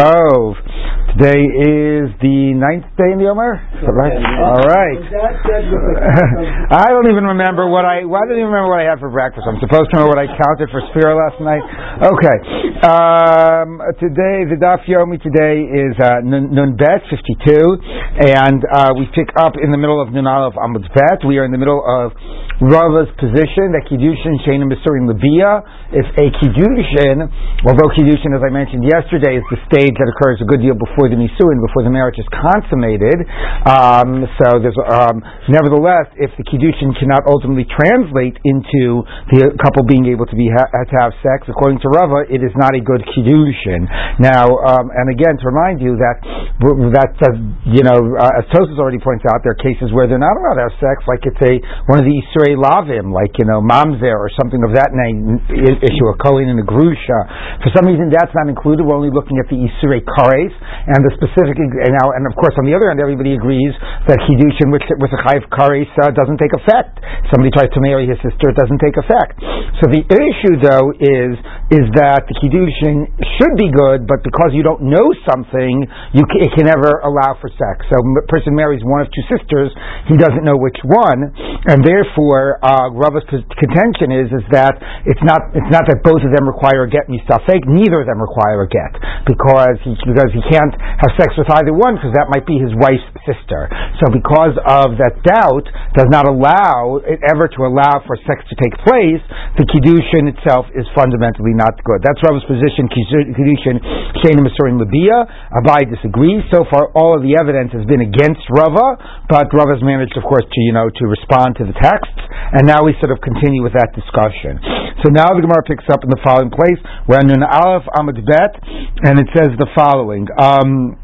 Tov. Today is the ninth day in the Omer. right? All right. I don't even remember what I. Well, I don't even remember what I had for breakfast. I'm supposed to know what I counted for Sphira last night. Okay. Um, today, the Daf Yomi today is uh, Nun Bet 52, and uh, we pick up in the middle of Nun Aleph Amud Bet. We are in the middle of Rava's position that Kiddushin Shein Misurin Labia. If a Kiddushin, although Kiddushin, as I mentioned yesterday, is the stage that occurs a good deal before the Nisuin, before the marriage is consummated. Um, so there's, um, nevertheless, if the Kiddushin cannot ultimately translate into the couple being able to be ha- to have sex, according to Rava, it is not a good Kiddushin. Now, um, and again, to remind you that that uh, you know, uh, as Tosus already points out, there are cases where they're not allowed to have sex, like it's a one of the Isurei Lavim, like you know, Mamzer or something of that name issue, a Kohen and a Grusha. For some reason, that's not included. We're only looking at the Isurei Kares and the specific. And now, and of course, on the other hand, everybody agrees that Kiddushin which with a Chayv Kares uh, doesn't take effect. Somebody tries to marry his sister, it doesn't take effect. So the issue, though, is is that the Kiddushin should be good, but because you don't know something, you can, it can never allow for sex. So a person marries one of two sisters, he doesn't know which one, and therefore, uh, Rava's contention is is that it's not it's not that both of them require a get misafek. Neither of them require a get because he, because he can't have sex with either one because that might be his wife's sister. So because of that doubt, does not allow it ever to allow for sex to take place. The kiddushin itself is fundamentally not good. That's Rava's position. Kiddushin shein masurin labia. Abaye disagrees. So far, all of the evidence has been against Rava, but Rava's managed, of course, to you know to respond to the texts, and now we sort of continue with that discussion. So now the Gemara picks up in the following place. We're on an Aleph Amud Bet, and it says the following. Um,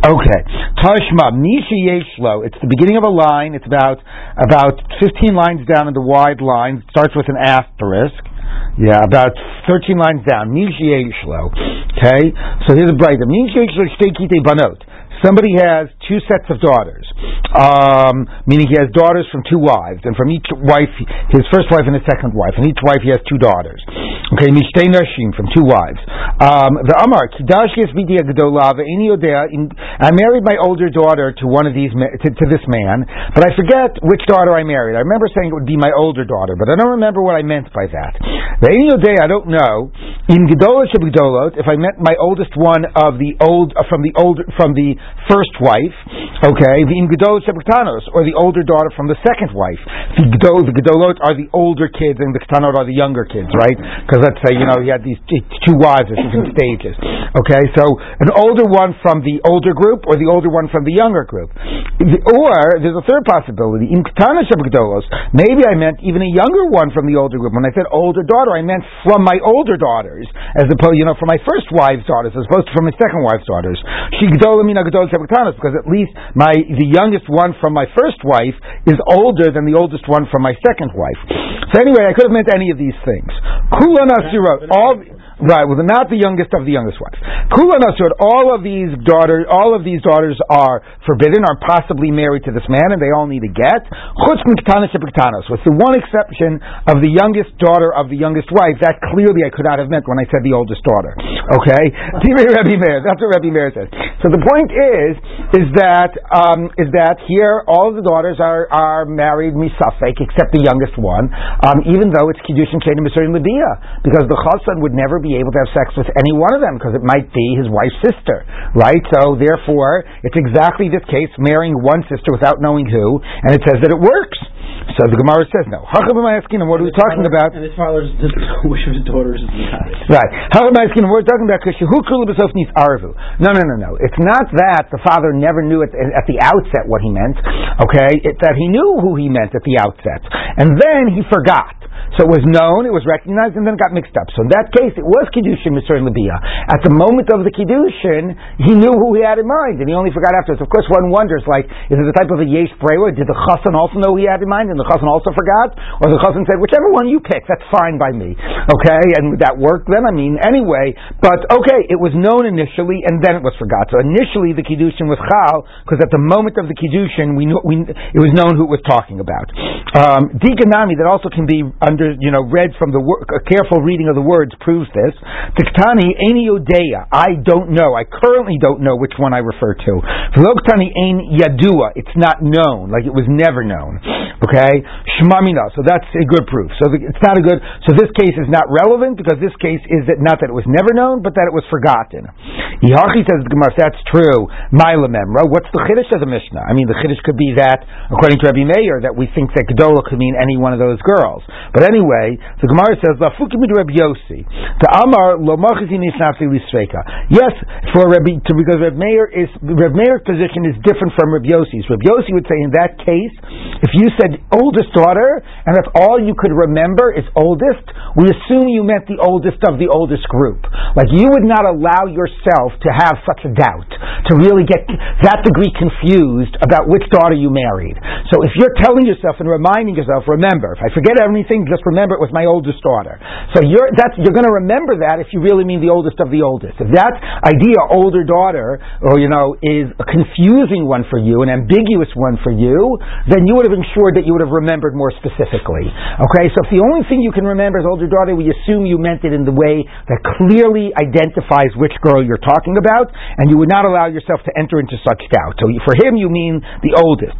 Okay. Tashma, Misha Yeshlo. It's the beginning of a line. It's about about 15 lines down in the wide line. It starts with an asterisk. Yeah, about 13 lines down. Misha Yeshlo. Okay? So here's a breita. Misha Yeshlo Shteikite Banot. Somebody has two sets of daughters, um, meaning he has daughters from two wives, and from each wife, his first wife and his second wife, and each wife he has two daughters. Okay, mishtei nashim from two wives. Um, the Amar kidashis vidia gedola I married my older daughter to one of these to, to, this man, but I forget which daughter I married. I remember saying it would be my older daughter, but I don't remember what I meant by that. The I don't know. In gedola if I meant my oldest one of the old from the older from the first wife, okay, the Shebektanos, or the older daughter from the second wife. The, Gedol, the Gedolot are the older kids, and the Ktanot are the younger kids, right? Because let's say, you know, he had these two wives at different stages. Okay, so an older one from the older group, or the older one from the younger group. Or, there's a third possibility, in Shebekdolos, maybe I meant even a younger one from the older group. When I said older daughter, I meant from my older daughters, as opposed, you know, from my first wife's daughters, as opposed to from my second wife's daughters. She Because at least my the youngest one from my first wife is older than the oldest one from my second wife. So anyway, I could have meant any of these things. Kula Nasirot, all Right, well, not the youngest of the youngest wives. Kula Nasur, all of these daughters, all of these daughters are forbidden, are possibly married to this man, and they all need a get. Chutz with the one exception of the youngest daughter of the youngest wife. That clearly I could not have meant when I said the oldest daughter. Okay, Rebbe Meir. That's what Rebbe Meir says. So the point is, is that um, is that here all the daughters are are married misafek except the youngest one, um, even though it's kiddushin shein and libia, because the chassan would never be be able to have sex with any one of them because it might be his wife's sister, right? So therefore, it's exactly this case, marrying one sister without knowing who, and it says that it works. So the Gemara says no. How am I asking him? What are we talking about? And his father's wish of his daughters is Right. How am I asking him? We're talking about arvu. No, no, no, no. It's not that the father never knew at, at the outset what he meant. Okay, it's that he knew who he meant at the outset, and then he forgot. So it was known, it was recognized, and then it got mixed up. So in that case, it was Kiddushin Mr. Labia. At the moment of the Kiddushin, he knew who he had in mind, and he only forgot afterwards. Of course, one wonders, like, is it the type of a Yesh Brewer? Did the Chassan also know he had in mind, and the Chassan also forgot? Or the Chassan said, whichever one you pick, that's fine by me. Okay? And that worked then? I mean, anyway, but okay, it was known initially, and then it was forgot. So initially, the Kiddushin was Chal, because at the moment of the Kiddushin, we knew, we, it was known who it was talking about. Um, Dikanami, that also can be under under, you know, read from the wor- a careful reading of the words proves this. Tiktani Aini Yodeya. I don't know. I currently don't know which one I refer to. V'loktani Ain Yadua. It's not known, like it was never known. Okay? Shmamina. So that's a good proof. So the, it's not a good, so this case is not relevant because this case is that not that it was never known, but that it was forgotten. Yachi says Gemara, that's true. Mila Memra. What's the Chiddush of the Mishnah? I mean, the Chiddush could be that, according to Rabbi Meir, that we think that Gedola could mean any one of those girls. But anyway, the Gemara says, Yossi. The Amar, Yes, for Rabbi, to, because Rabbi Meir is, Rabbi Meir's position is different from Rabbi Yossi's. Rabbi Yossi would say in that case, if you said oldest daughter, and that's all you could remember is oldest, we assume you meant the oldest of the oldest group. Like you would not allow yourself to have such a doubt, to really get that degree confused about which daughter you married. So if you're telling yourself and reminding yourself, remember, if I forget everything, just remember it was my oldest daughter. So you're, that's, you're going to remember that if you really mean the oldest of the oldest. If that idea, older daughter, or you know, is a confusing one for you, an ambiguous one for you, then you would have ensured that you would have remembered more specifically. Okay, so if the only thing you can remember is older daughter, we assume you meant it in the way that clearly identifies which girl you're talking about, and you would not allow yourself to enter into such doubt. So for him, you mean the oldest.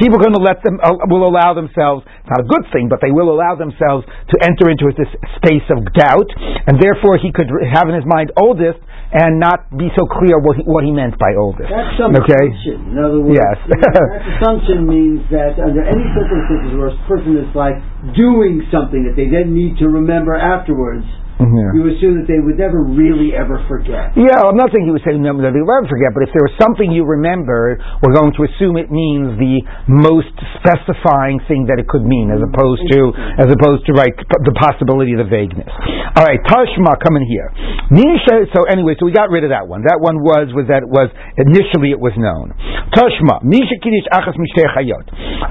People are going to let them, uh, will allow themselves, not a good thing, but they will allow themselves to enter into this space of doubt, and therefore he could have in his mind oldest, and not be so clear what he, what he meant by oldest. That's some okay? assumption. In other words, yes. that assumption means that under any circumstances where a person is like doing something that they then need to remember afterwards, Yeah. you assume that they would never really ever forget. Yeah, I'm not saying you would say no, that they will never forget, but if there was something you remember, we're going to assume it means the most specifying thing that it could mean, as opposed to as opposed to right the possibility of the vagueness. All right, Tashma coming here. Nisha. So anyway, so we got rid of that one. That one was was that it was initially it was known. Tashma. Misha kiddush achas mishtei chayot.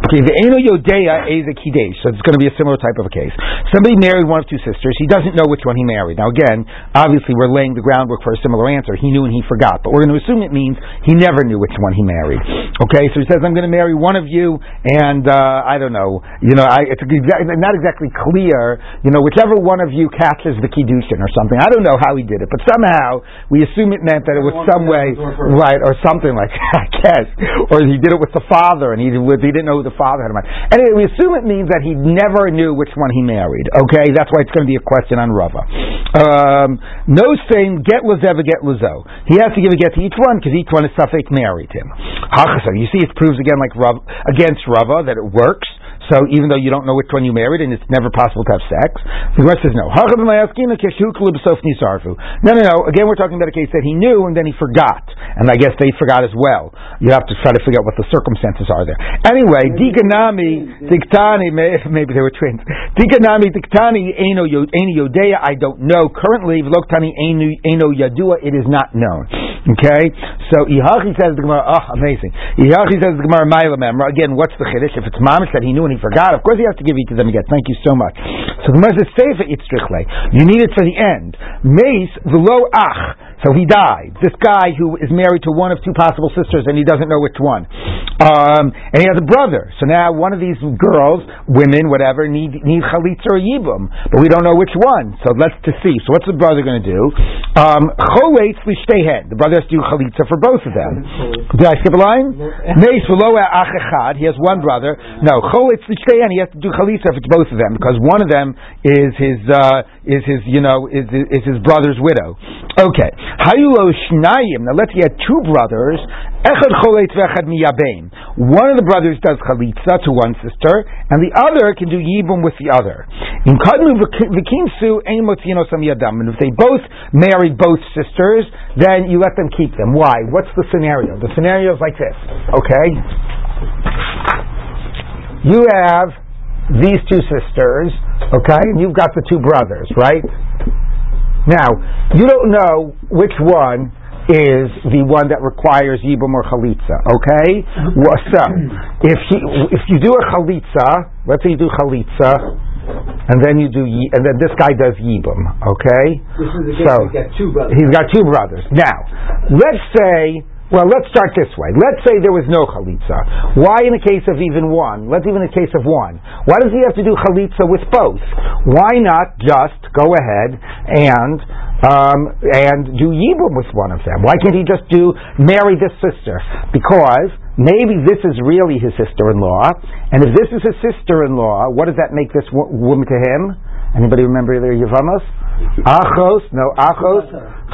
Okay, the eno yodea is a kiddush. So it's going to be a similar type of a case. Somebody married one of two sisters. He doesn't know which one he married. Now again, obviously we're laying the groundwork for a similar answer. He knew and he forgot, but we're going to assume it means he never knew which one he married. Okay, so he says, "I'm going to marry one of you," and uh, I don't know. You know, I, it's not exactly clear. You know, whichever one of you catches the kiddushin or something. I don't know how he did it, but somehow we assume it meant that it was some way right or something like that. I guess, or he did it with the father, and he he didn't know who the father had in mind. Anyway, we assume it means that he never knew which one he married. Okay, that's why it's going to be a question on Rava. Um, no saying get Lazeva, get Lazo. He has to give a get to each one because each one is suffix married him. You see, it proves again like Rav, against Rava that it works. So even though you don't know which one you married and it's never possible to have sex, the Gemara says no. No, no, no. Again, we're talking about a case that he knew and then he forgot, and I guess they forgot as well. You have to try to figure out what the circumstances are there. Anyway, Dikanami Diktani, maybe they were twins. Dikanami Diktani Eno Yodea. I don't know currently. Vloktani Eno Yadua. It is not known. Okay, so Ihachi says the Gemara. Oh, amazing. Ihachi says the Gemara. Again, what's the chiddush? If it's mamish that he knew and he forgot, of course he has to give each of them again. Thank you so much. So the Gemara says sefer itzrichle. You need it for the end. Mace v'lo ach. So he died. This guy who is married to one of two possible sisters and he doesn't know which one. Um, and he has a brother. So now one of these girls, women, whatever, need need chalitza or yibum, but we don't know which one. So let's to see. So what's the brother going to do? Um, The brother to do chalitza for both of them. Did I skip a line? He has one brother. No, choletz l'shtehen. He has to do chalitza it's both of them because one of them is his uh, is his you know is is his brother's widow. Okay. Hayulo Shnayim. Now let's get two brothers. One of the brothers does chalitza to one sister, and the other can do yibum with the other. In. And if they both married both sisters, then you let them keep them. Why? What's the scenario? The scenario is like this. Okay. You have these two sisters, okay, and you've got the two brothers, right? Now, you don't know which one is the one that requires yibum or chalitza. Okay, so if he, if you do a chalitza, let's say you do chalitza, and then you do and then this guy does yibum. Okay, This is the case so two brothers. he's got two brothers. Now, let's say Well, let's start this way. Let's say there was no chalitza. Why in the case of even one? Let's even in the case of one. Why does he have to do chalitza with both? Why not just go ahead and um, and do yibum with one of them? Why can't he just do marry this sister? Because maybe this is really his sister-in-law, and if this is his sister-in-law, what does that make this woman to him? Anybody remember their Yavamos? Achos, no, Achos,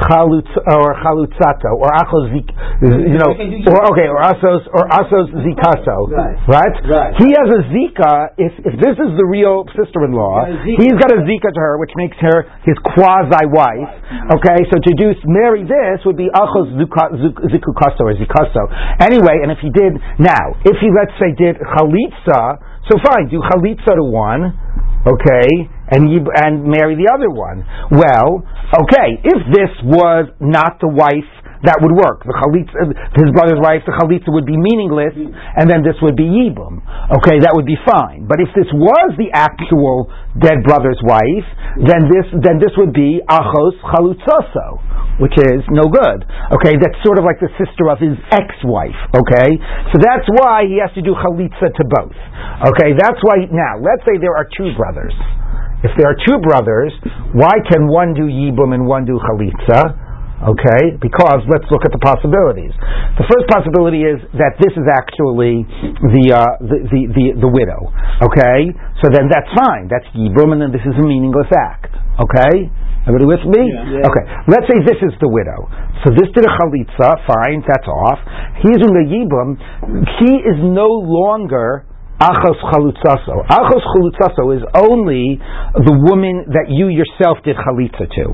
Chalutz, or Chalutzato, or Achos, you know, or okay, or Asos, or Asos Zikaso, right. right? He has a Zika. If if this is the real sister-in-law, he's got a Zika to her, which makes her his quasi-wife. Okay, so to do marry this would be Achos Zikukaso or Zikaso. Anyway, and if he did now, if he let's say did Chalitza, so fine, do Chalitza to one okay, and you, and marry the other one. Well, okay, if this was not the wife that would work. The chalitza, uh, his brother's wife, the chalitza would be meaningless, and then this would be yibum. Okay, that would be fine. But if this was the actual dead brother's wife, then this then this would be achos chalutzoso, which is no good. Okay, that's sort of like the sister of his ex-wife. Okay, so that's why he has to do chalitza to both. Okay, that's why now let's say there are two brothers. If there are two brothers, why can one do yibum and one do chalitza? Okay, because let's look at the possibilities. The first possibility is that this is actually the uh, the, the, the, the widow. Okay, so then that's fine. That's yibum, and then this is a meaningless act. Okay, everybody with me? Yeah. Yeah. Okay, let's say this is the widow. So this did a chalitza. Fine, that's off. He's in the yibum. He is no longer Achos chalutzaso. Achos chalutzaso is only the woman that you yourself did chalitza to.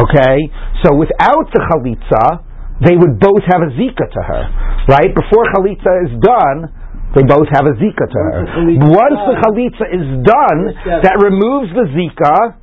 Okay? So without the chalitza, they would both have a zika to her. Right? Before chalitza is done, they both have a zika to her. Once the chalitza is done, that removes the zika,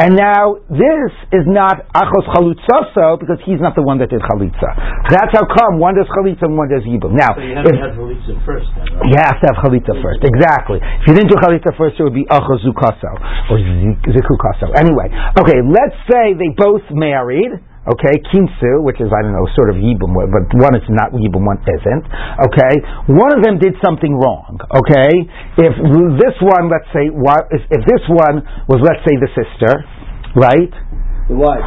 and now this is not achos chalutzaso because he's not the one that did chalitza. That's how come one does chalitza and one does yibum. Now, so you have if, to have chalitza first. Then, right? You have to have chalitza first. Exactly. If you didn't do chalitza first, it would be achos zukaso or zikukaso. Anyway, okay. Let's say they both married. Okay, kinsu, which is I don't know, sort of yibum, but one is not yibum, one isn't. Okay, one of them did something wrong. Okay, if this one, let's say, if, if this one was, let's say, the sister, right? The wife.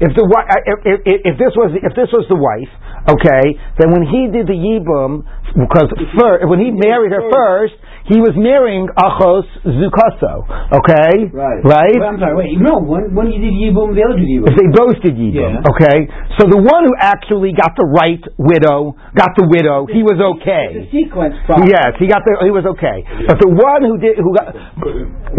If the uh, if, if, if this was if this was the wife, okay, then when he did the yibum, because first, when he married her first, he was marrying Achos Zukaso. Okay? Right. Right? Wait, I'm sorry, wait. No, one, one you did Yibum, the other did Yibum. They both did Yibum. Yeah. Okay? So the one who actually got the right widow, got the widow, he was okay. The sequence problem. Yes, he got the, he was okay. But the one who did, who got,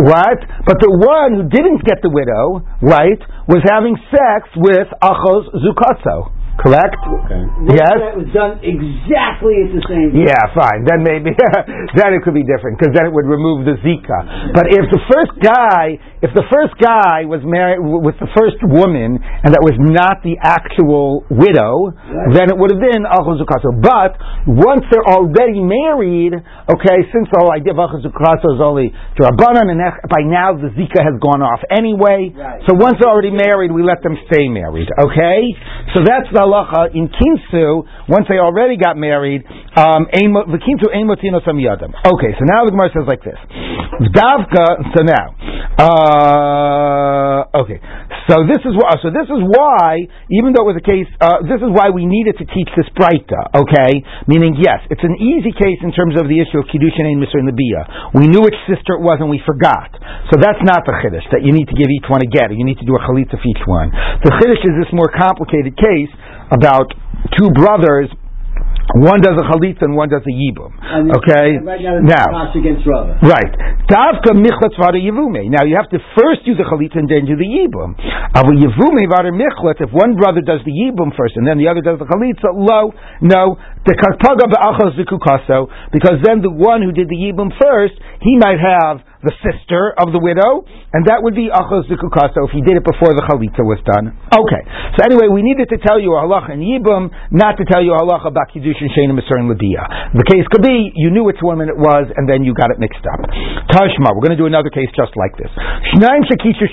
what? But the one who didn't get the widow, right, was having sex with Achos Zukaso. Correct? Okay. Yes? That was done exactly at the same time. Yeah, fine. Then maybe then it could be different because then it would remove the Zika. But if the first guy, if the first guy was married with the first woman and that was not the actual widow, Right. then it would have been Achuzukaso. But once they're already married, okay, since the whole idea of Achuzukaso is only to Rabbanan, and by now the Zika has gone off anyway. Right. So once they're already married, we let them stay married. Okay, so that's the halacha in kinsu. Once they already got married, um, the kinsu. Okay, so now the Gemara says like this. Davka. So now, uh, okay. So this is why. So this is why, even though it was a case, uh, this is why we needed to teach this breita. Okay, meaning yes, it's an easy case in terms of the issue of kiddushin and Mr. Nabiyah. We knew which sister it was and we forgot. So that's not the chiddush that you need to give each one a get. You need to do a chalitza for each one. The chiddush is this more complicated case about two brothers. One does a chalitza and one does a yibum. Okay, right now, now it's against Rava. Right. Davka michlat vada yivume. Now you have to first do the chalitza and then do the yibum. Avu yivume vada michlat. If one brother does the yibum first and then the other does the chalitza, uh, lo, no. Because then the one who did the yibum first, he might have the sister of the widow, and that would be achos zikukaso if he did it before the chalitza was done. Okay. So anyway, we needed to tell you a halacha in yibum, not to tell you a halacha about kiddushin shenim and labiyah. The case could be you knew which woman it was, and then you got it mixed up. Tashma, we're going to do another case just like this. Shekishu.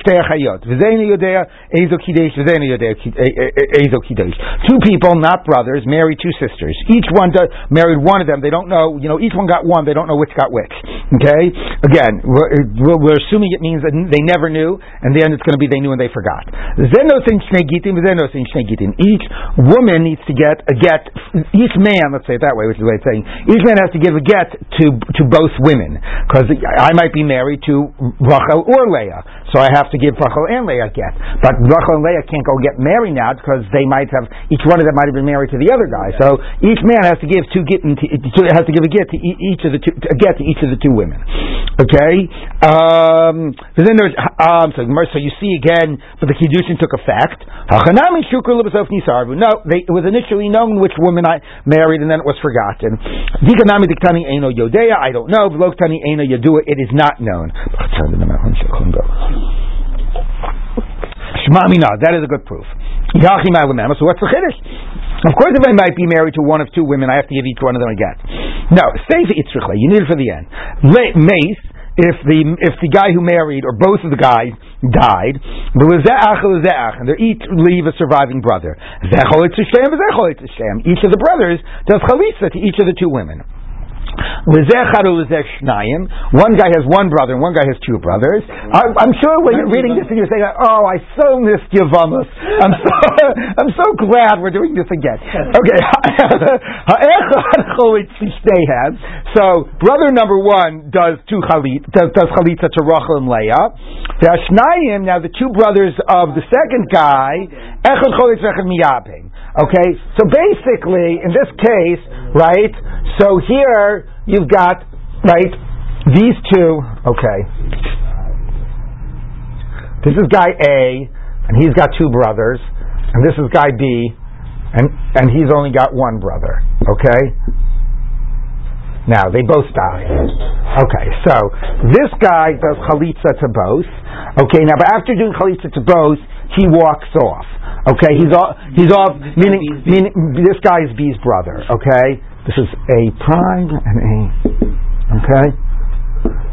Two people, not brothers, married two sisters. Each one married one of them. They don't know. You know, each one got one. They don't know which got which. Okay. Again we're, we're, assuming it means that they never knew, and then it's going to be they knew and they forgot. Each woman needs to get a get. Each man, let's say it that way, which is the way it's saying. Each man has to give a get to to both women, because I might be married to Rachel or Leah, so I have to give Rachel and Leah a get. But Rachel and Leah can't go get married now because they might have each one of them might have been married to the other guy. So each man has to give two get to, has to give a get to each of the two a get to each of the two women. Okay. Um, then there's um, so, so you see again, but the kiddushin took effect. No, they, it was initially known which woman I married, and then it was forgotten. Yodea. I don't know. It is not known. That is a good proof. So what's the chiddush? Of course, if I might be married to one of two women, I have to give each one of them a get. No, save itzrichle. You need it for the end. Mace if the if the guy who married or both of the guys died, and they each leave a surviving brother. Each of the brothers does chalitza to each of the two women. One guy has one brother and one guy has two brothers. I'm sure when you're reading this and you're saying, "Oh, I so missed Yavamas." I'm so I'm so glad we're doing this again. Okay. so brother number one does two chalit does, does chalitza to Rachel and Leah. Now the two brothers of the second guy, Okay, so basically in this case, right? So here you've got, right, these two, okay. This is guy A, and he's got two brothers, and this is guy B, and, and he's only got one brother, okay? Now, they both die. Okay, so this guy does chalitza to both. Okay, now, but after doing chalitza to both, he walks off. Okay, he's off, he's off, meaning, meaning this guy is B's brother, okay? This is A prime and A. Okay?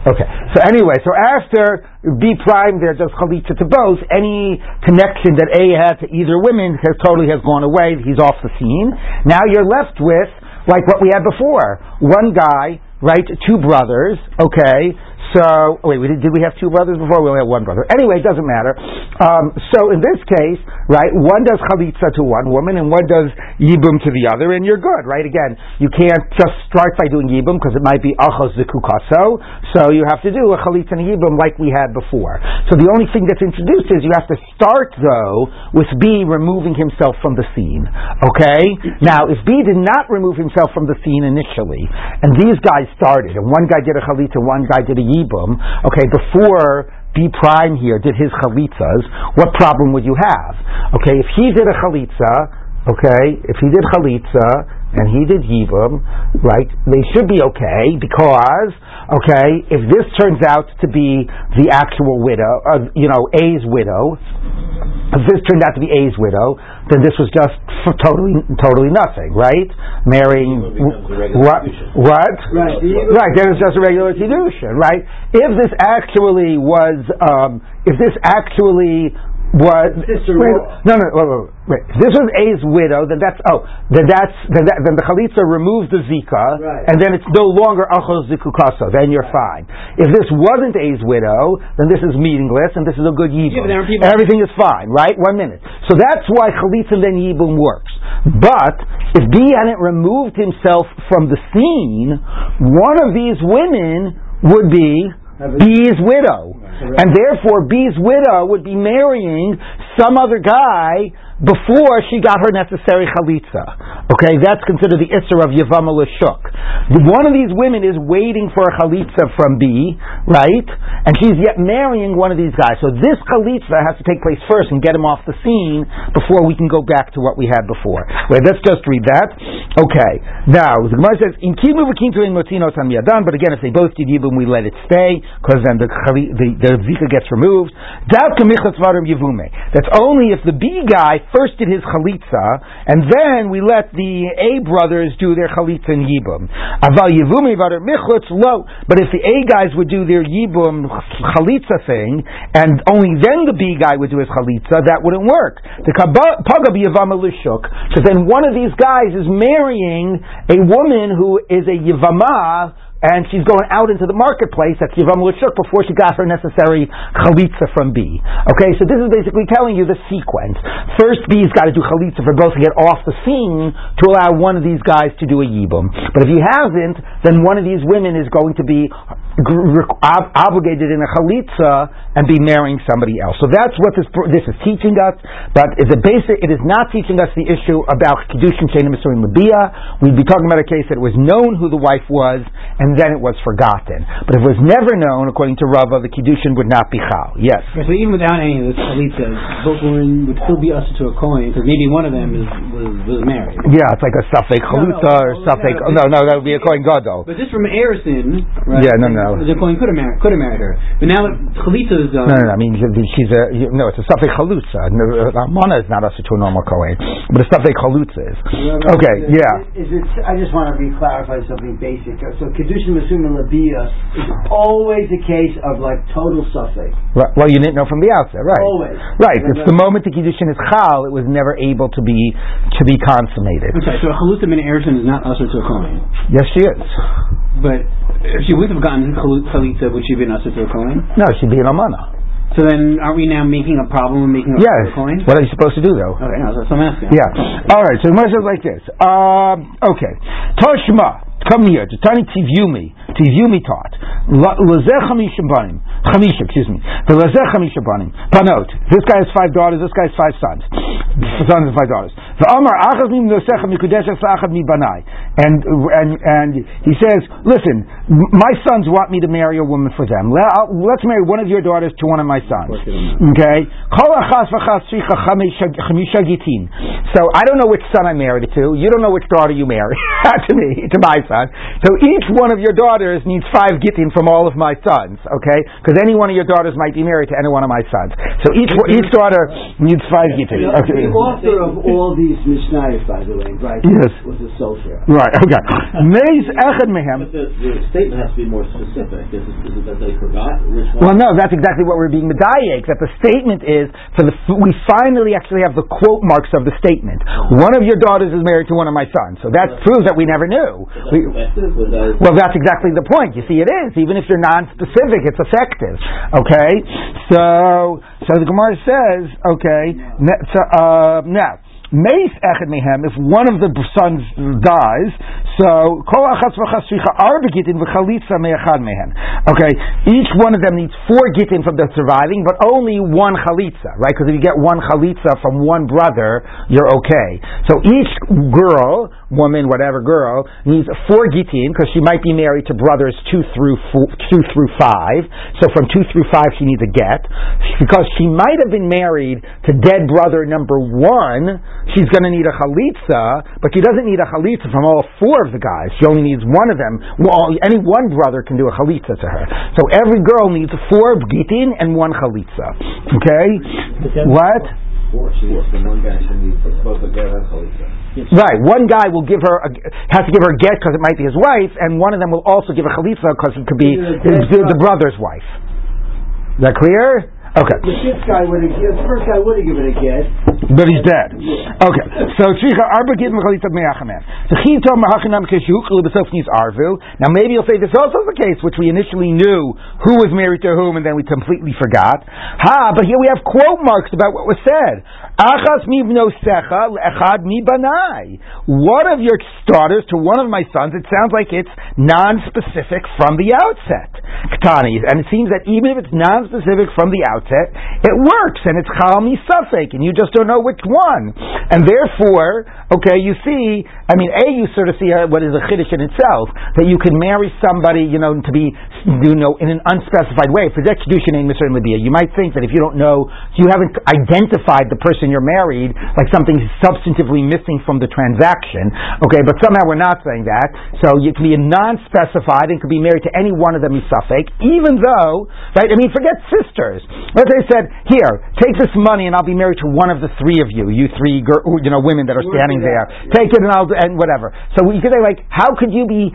Okay. So anyway, so after B prime there just chalitza to both, any connection that A had to either women has totally has gone away. He's off the scene. Now you're left with like what we had before. One guy, right, two brothers, okay, so, wait, we did, did, we have two brothers before? We only had one brother. Anyway, it doesn't matter. Um, so, in this case, right, one does chalitza to one woman and one does yibum to the other, and you're good, right? Again, you can't just start by doing yibum because it might be achos zikukaso, so you have to do a chalitza and a yibum like we had before. So, the only thing that's introduced is you have to start, though, with B removing himself from the scene. Okay? Now, if B did not remove himself from the scene initially, and these guys started, and one guy did a chalitza, one guy did a yibum, Okay, before B prime here did his chalitzas, what problem would you have? Okay, if he did a chalitza, okay, if he did chalitza and he did Yibum, right, they should be okay because, okay, if this turns out to be the actual widow, uh, you know, A's widow, if this turned out to be A's widow, then this was just totally, totally nothing, right? Marrying what? What? Right. Right. Then it's just a regular kiddushin, right? If this actually was, um, if this actually was wait, no, no, wait, wait, wait. If this was A's widow, then that's oh, then that's then, that, then the chalitza removes the zika, right. and then it's no longer achos zikukasa. Then you're fine. If this wasn't A's widow, then this is meaningless, and this is a good yibum. Yeah, Everything is fine, right? One minute. So that's why chalitza then yibum works. But if B hadn't removed himself from the scene, one of these women would be B's widow. And therefore, B's widow would be marrying some other guy before she got her necessary chalitza. Okay, that's considered the Isser of Yavam Lashuk. One of these women is waiting for a chalitza from B, right? And she's yet marrying one of these guys. So this chalitza has to take place first and get him off the scene before we can go back to what we had before. Wait, let's just read that. Okay, now the Gemara says in Kimu v'Kintu in Motino Miyadan, but again, if they both did Yibum, we let it stay because then the the, the zika gets removed. That's only if the B guy first did his chalitza and then we let the A brothers do their chalitza and yibum. Aval yivumi michlutz low. But if the A guys would do their yibum chalitza thing, and only then the B guy would do his chalitza, that wouldn't work. The pagab yivama lishuk. Because then one of these guys is marrying a woman who is a yivama and she's going out into the marketplace at Yivam Lishuk before she got her necessary chalitza from B. Okay, so this is basically telling you the sequence. First, B's got to do chalitza for both to get off the scene to allow one of these guys to do a yibum. But if he hasn't, then one of these women is going to be obligated in a chalitza and be marrying somebody else. So that's what this this is teaching us. But it's a basic. It is not teaching us the issue about kiddushin shenim misurim labia. We'd be talking about a case that it was known who the wife was, and then it was forgotten. But if it was never known, according to Rava, the kiddushin would not be chal. Yes. so even without any of this chalitza, both women would still be us to a Kohen because maybe one of them is, was, was married. Yeah, it's like a suffix chalitza no, no, or suffix. No, no, that would be a Kohen gadol. But this from Erison, right? Yeah, no, no. The Kohen could have married could have married her, but now chalitza is. Um, no, no, no, I mean she's a no. It's a suffix chalutza. Mana is not ushered to a normal Kohen, but a suffix chalutza is. Okay, yeah. Is it? I just want to re-clarify something basic. So kiddushin masum labia is always a case of like total suffix. Right. Well, you didn't know from the outset, right? Always. Right. It's the moment the kiddushin is chal, it was never able to be to be consummated. Okay, so a chalutza min erison is not ushered to a Kohen. Yes, she is. But if she would have gotten chalitza, would she have been ushered to a Kohen? No, she'd be an amana. So then, are we now making a problem with making a yes. Kohen? What are you supposed to do, though? Okay, no, that's what I'm asking. Yeah. All right. So the says like this. Um, okay. Toshma. Come here. to Tani Tivyumi. Tivyumi taught. Lazeh Chamisha Banim. Chamisha, excuse me. The Lazeh Chamisha Banim. Panot. This guy has five daughters. This guy has five sons. Sons and five daughters. The Amar Achaz Mim Nosecha Mikudesha Sachad Mi Banai. And and and he says, listen, my sons want me to marry a woman for them. Let's marry one of your daughters to one of my sons. Okay. So I don't know which son I married to. You don't know which daughter you marry to me, to my son son. So each one of your daughters needs five gittin from all of my sons, okay? Because any one of your daughters might be married to any one of my sons. So each each daughter needs five gittin. Okay. The author of all these mishnayos, by the way, right? Yes. Was a sofer. Right. Okay. Meis echad mehem. The, the statement has to be more specific. Is it, is it that they forgot which one? Well, no, that's exactly what we're being medayek. That the statement is for the we finally actually have the quote marks of the statement. One of your daughters is married to one of my sons. So that proves that we never knew. We, well, that's exactly the point. You see, it is. Even if you're non-specific, it's effective. Okay? So, so the Gemara says, okay, uh, now, Mace echad mehem, if one of the sons dies, so kol v'chalitza. Okay, each one of them needs four gitin from the surviving, but only one chalitza, right? Because if you get one chalitza from one brother, you're okay. So each girl, woman, whatever girl, needs four gitin because she might be married to brothers two through four, two through five. So from two through five, she needs a get because she might have been married to dead brother number one she's going to need a chalitza, but she doesn't need a chalitza from all four of the guys. She only needs one of them. Well, any one brother can do a chalitza to her. So every girl needs four gitin and one chalitza. Okay? What? Right, one guy will give her a, has to give her a get because it might be his wife, and one of them will also give a chalitza because it could be the, the brother's wife. Is that clear? Okay. The fifth guy would have, the first guy would have given a get. But he's dead. Okay. So tzricha arba gid mechalitza me'achamen. The chivto mahachinam keshuklu b'sof needs arvu. Now maybe you'll say this also is the case, which we initially knew who was married to whom, and then we completely forgot. Ha! But here we have quote marks about what was said. Achas mi echad mi banai. One of your daughters to one of my sons, it sounds like it's non-specific from the outset. Ketani. And it seems that even if it's non-specific from the outset, it works, and it's chal mi safek, and you just don't know which one. And therefore, okay, you see, I mean, A, you sort of see what is a chiddush in itself, that you can marry somebody, you know, to be, you know, in an unspecified way. For that kedushin in Mr. Libya, you might think that if you don't know, you haven't identified the person you're married, like something substantively missing from the transaction, okay, but somehow we're not saying that. So you can be a non-specified and could be married to any one of them safek, even though, right, I mean, forget sisters. What they said, here, take this money and I'll be married to one of the three of you, you three, you know, women that are standing there. Take it and I'll, and whatever. So you could say, like, how could you be,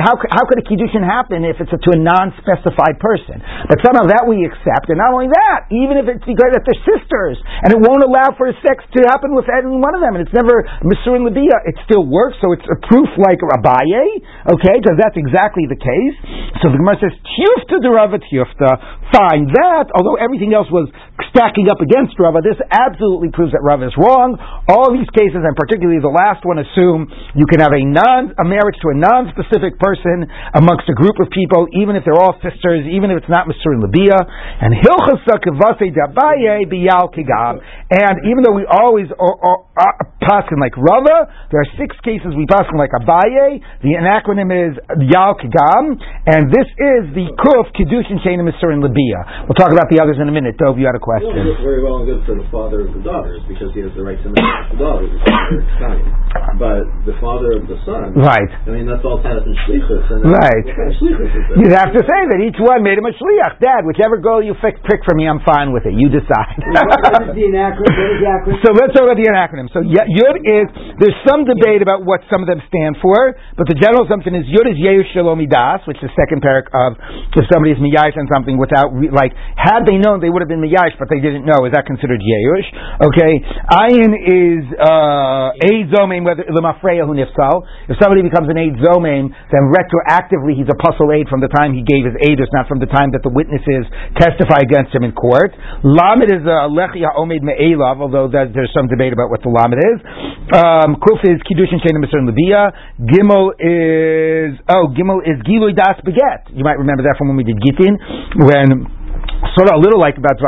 how, how could a kiddushin happen if it's a, to a non-specified person? But somehow that we accept, and not only that, even if it's because that they're sisters, and it won't allow for a sex to happen with any one of them, and it's never Misur and Libya, it still works, so it's a proof like Abaye, okay, because that's exactly the case. So the Gemara says, Tiyufta de Rava Tiyufta, fine, that, although everything else was stacking up against Rava, this absolutely proves that Rava is wrong. All these cases, and particularly the last one, assume you can have a non, a marriage to a non-specific person amongst a group of people, even if they're all sisters, even if it's not Misur and Libya, and Hilchasa Kavase Dabaye Biyal Kigam, and even though we always are, are, are passing like Rava, there are six cases we pass in like Abaye, the acronym is Yal Kigam, and this is the Kuf Kedushin Chain Misur and Libya. We'll talk about the others in a minute. Dov, you had a question. Well, very well and good for the father of the daughters because he has the right to marry the daughters. but the father of the son, right? I mean, that's all Tanis and Shlichus. And right. Kind of You'd have to say that each one made him a shliach. Dad, whichever girl you pick, pick for me, I'm fine with it. You decide. So let's talk about the acronym. So Yud is there's some debate about what some of them stand for, but the general assumption is Yud is Yehush Shalomidas, which is the second parak of if somebody is miyash on something without like had they known they would have been miyash, but they didn't know. Is that considered Yehush? Okay. Ayin is uh, Eid Zomein whether Lemafreya who nifsal. If somebody becomes an Eid Zomein, then retroactively he's a pasul aid from the time he gave his aidus, not from the time that the witnesses testify against him in court. Lamed is a Lechia Omed Me'elav, although that, there's some debate about what the Lamed is. Um, Kuf is Kiddushin Shein Misr Leviya. Gimel is oh Gimel is Gilui Das Beget. You might remember that from when we did Gittin when sort of a little like about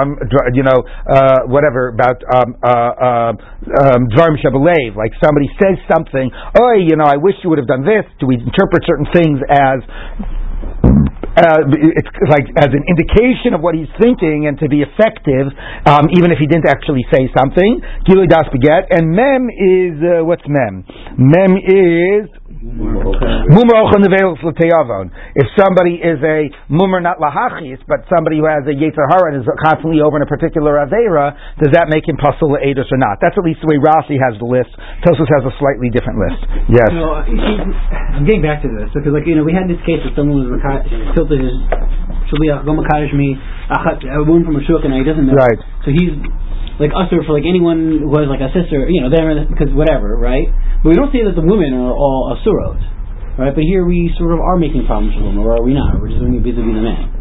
you know uh, whatever about um, uh, um, Dvarim Shabalev, like somebody says something, oh you know I wish you would have done this. Do we interpret certain things as uh, it's like as an indication of what he's thinking and to be effective, um, even if he didn't actually say something. Gilui das beget, and mem is uh, what's mem? Mem is If somebody is a mumar not lahachis, but somebody who has a yetzer hara and is constantly over in a particular avera, does that make him pasul edus or not? That's at least the way Rashi has the list. Tosus has a slightly different list. Yes. You know, I'm getting back to this because, like you know, we had this case where someone was tilted his shaliach go me a woman from a shuk and he doesn't know. Right. So he's like usher for like anyone who has like a sister, you know, there because whatever, right? But we don't say that the women are all asurot, right? But here we sort of are making problems for them, or are we not? We're just doing it vis-a-vis the man.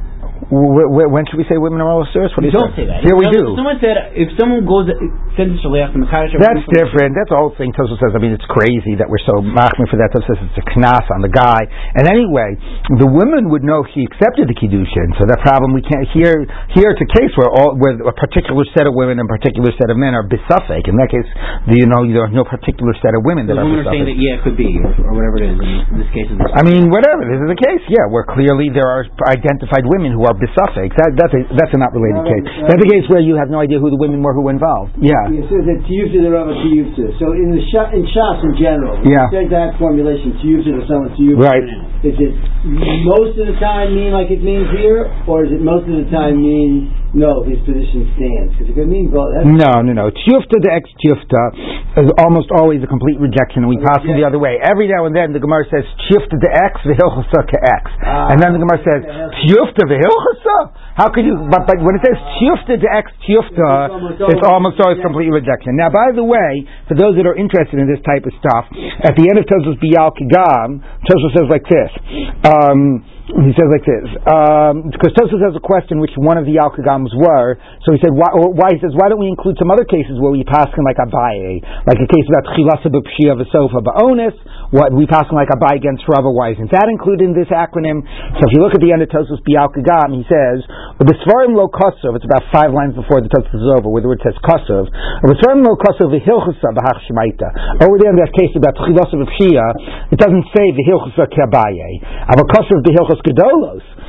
When should we say women are all serious? What do you don't say that. Here we do. Someone said if someone goes sends to Makadosh. That's different. That's the whole thing. Tosa says. I mean, it's crazy that we're so machmir for that. Tosa says it's a knas on the guy. And anyway, the women would know he accepted the kiddushin. So that problem we can't. Here, here it's a case where all where a particular set of women and a particular set of men are bisafek. In that case, the, you know, there are no particular set of women that the are. Women are saying that yeah, it could be or, whatever it is. In this case, I mean, whatever. This is the case. Yeah, where clearly there are identified women who are bisafek. That that's a that's a not related case. That's a case where you have no idea who the women were who were involved. Yeah. It says that tiyufta the rava tiyufta. So in the sh- in shas in general, yeah. says that formulation tiyufta to someone tiyufta. Right. Is it most of the time mean like it means here, or is it most of the time mean no, his position stands? Because it could mean both. No, no, no. Tiyufta the ex tiyufta is almost always a complete rejection, and we pass them the other way. Every now and then the Gemara says tiyufta the ex v'hilchasa ka ex, ah, and then the Gemara says tiyufta v'hilchasa. How could you? But, but when it says tiyufta to ex tiyufta, it's almost always complete rejection. Now, by the way, for those that are interested in this type of stuff, at the end of Tosos Biyal Kigam, Tosos says like this. Um, he says like this, um, because Tosfos has a question which one of the Alkagams were. So he said, why, why, he says, why don't we include some other cases where we pass in like Abaye, like a case about Chilasa b'pshia v'sofa ba'onis, what we pass like Abaye against Rava, why isn't that included in this acronym? So if you look at the end of Tosfos Bialkagam, he says, B'svarim lo kosov, it's about five lines before the Tosfos is over, where the word says kosov, B'svarim lo kosov v'hilchasa b'hach shemaita. Over there in that case about Chilasa b'pshia, it doesn't say v'hilchasa ke'abaye. Ava kosov v'hilchasa Hilchos Gedolos.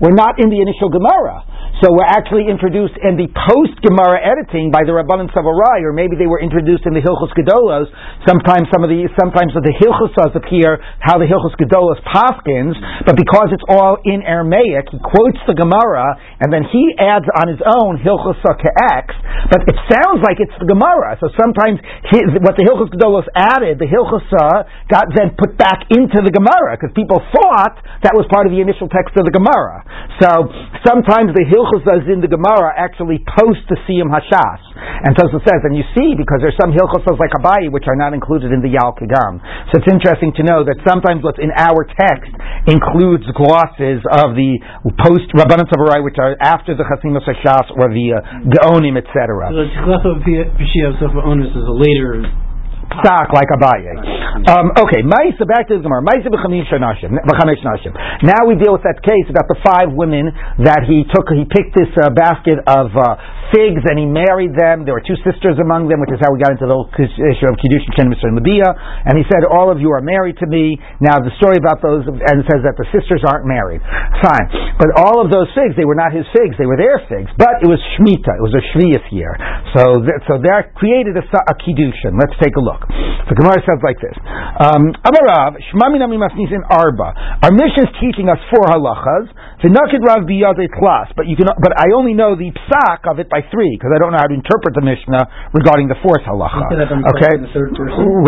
were not in the initial Gemara. So we're actually introduced in the post Gemara editing by the Rabbanan Savorai, or maybe they were introduced in the Hilchos Gedolos. Sometimes some of the sometimes the Hilchosas appear how the Hilchos Gedolos paskins, but because it's all in Aramaic, he quotes the Gemara and then he adds on his own Hilchosa X. But it sounds like it's the Gemara. So sometimes what the Hilchos Gedolos added, the Hilchosa got then put back into the Gemara because people thought that was part of the initial text of the Gemara. So sometimes the Hilchosas in the Gemara actually post the Siyam Hashas. And Tosfos says, and you see because there's some Hilchosas like Abaye which are not included in the Yal Kigam. So it's interesting to know that sometimes what's in our text includes glosses of the post Rabbanan Savorai, which are after the Chasimus Hashas or the uh, Gaonim, etc. So the Tchilaso Pishia Sofa Onus is a later stock like Abaye. Um, okay, Maisa, back to the Gemara. Maisa b'chamesh nashim. Now we deal with that case about the five women that he took, he picked this uh, basket of uh, figs and he married them. There were two sisters among them, which is how we got into the whole issue of Kiddush and Mr. and Labia. And he said, all of you are married to me. Now the story about those, and says that the sisters aren't married. Fine. But all of those figs, they were not his figs, they were their figs. But it was Shemitah, it was a Shvius year. So, th- so that created a, a Kiddushin. Let's take a look. The Gemara says like this: um, Amarav Shmami Nami Arba. Our Mishnah is teaching us four halachas. V'nakid Rav biyadei klas, but you can, but I only know the psak of it by three because I don't know how to interpret the Mishnah regarding the fourth halacha. Okay.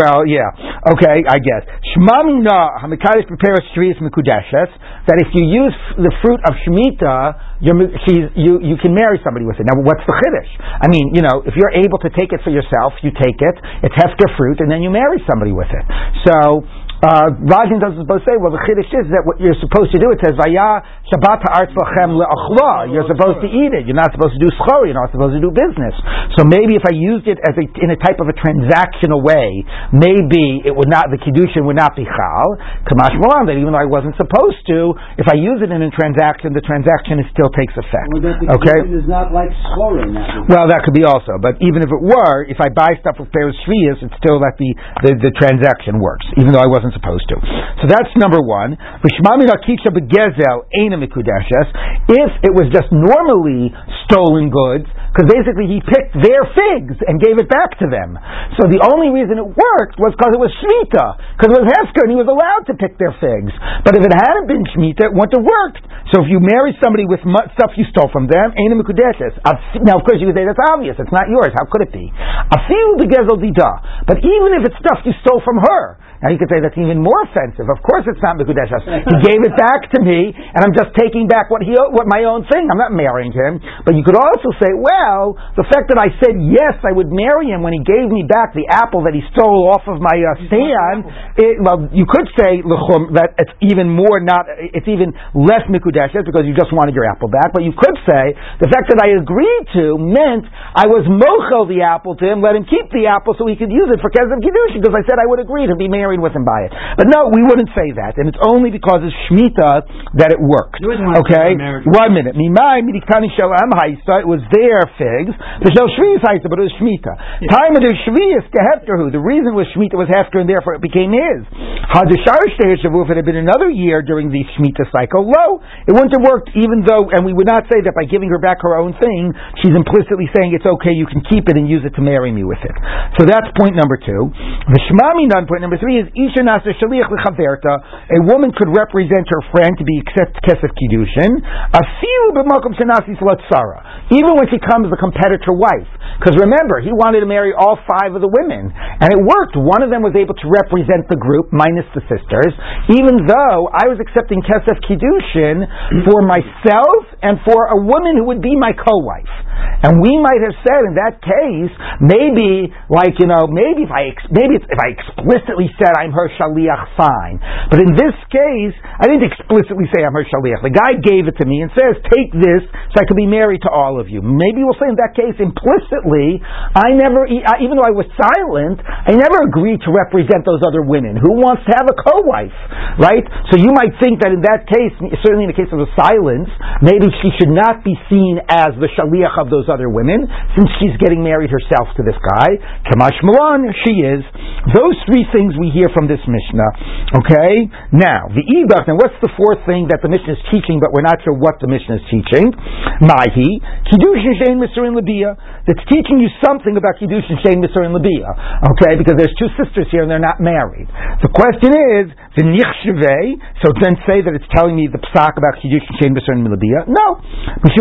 Well, yeah. Okay, I guess. Shmami na hamikadosh prepares shvius mikudeshes. That if you use the fruit of shemitah you you can marry somebody with it. Now, what's the chiddush? I mean, you know, if you're able to take it for yourself, you take it. It's hefker fruit, and then you marry somebody with it. So uh, Rajan doesn't supposed to say, well, the chiddush is that what you're supposed to do, it says, Vaya Shabbat ha'artz lachem le'achla. You're supposed to eat it. You're not supposed to do schor. You're not supposed to do business. So maybe if I used it as a, in a type of a transactional way, maybe it would not, the kiddushin would not be chal. Kamash Malan, that even though I wasn't supposed to, if I use it in a transaction, the transaction still takes effect. Well, okay? is not like schor that. Well, that could be also. But even if it were, if I buy stuff with pairs shvias, it's still that the, the, the transaction works, even though I wasn't wasn't supposed to. So that's number one. If it was just normally stolen goods, because basically he picked their figs and gave it back to them. So the only reason it worked was because it was Shemitah, because it was hefker and he was allowed to pick their figs. But if it hadn't been Shemitah, it wouldn't have worked. So if you marry somebody with stuff you stole from them, Now, of course, you could say that's obvious. It's not yours. How could it be? A few degezodita but even if it's stuff you stole from her, now you could say that's even more offensive. Of course, it's not Mekudeshas. he gave it back to me, and I'm just taking back what he what my own thing. I'm not marrying him. But you could also say, well, the fact that I said yes, I would marry him when he gave me back the apple that he stole off of my uh, stand. It, well, you could say lechum that it's even more not. It's even less Mekudeshas because you just wanted your apple back. But you could say the fact that I agreed to meant I was mochel the apple to him, let him keep the apple so he could use it for Kesem Kiddush because I said I would agree to be married married with him by it. But no, we wouldn't say that, and it's only because it's Shemitah that it worked. Okay, one minute. Mimai midikani shalam haisa. It was their figs. There's no haisa, but it was Shemitah. Time of the shvius gehefterhu. The reason was Shemitah was hefker, and therefore it became his. If it had been another year during the Shemitah cycle, lo, it wouldn't have worked. Even though, and we would not say that by giving her back her own thing, she's implicitly saying it's okay. You can keep it and use it to marry me with it. So that's point number two. The shmami point number three is. A woman could represent her friend to be accept Kesef Kiddushin. Afilu b'makom even when she comes the competitor wife. Because remember, he wanted to marry all five of the women, and it worked. One of them was able to represent the group, minus the sisters, even though I was accepting Kesef Kiddushin for myself and for a woman who would be my co-wife. And we might have said in that case, maybe, like, you know, maybe if I, maybe if I explicitly said I'm her shaliach, fine. But in this case, I didn't explicitly say I'm her shaliach. The guy gave it to me and says, take this so I can be married to all of you. Maybe we'll say in that case, implicitly, I never, even though I was silent, I never agreed to represent those other women. Who wants to have a co-wife, right? So you might think that in that case, certainly in the case of the silence, maybe she should not be seen as the shaliach of those other women, since she's getting married herself to this guy. Kamash Malan, she is. Those three things we hear from this Mishnah. Okay? Now, the Ibach, now what's the fourth thing that the Mishnah is teaching, but we're not sure what the Mishnah is teaching? Mahi, Kiddushin Shein Misurin Labia. That's teaching you something about Kiddushin Shein Misurin Labia. Okay? Because there's two sisters here and they're not married. The question is, the Nichsheve, so then say that it's telling me the psak about Kiddushin Shein Misurin Labia? No. Because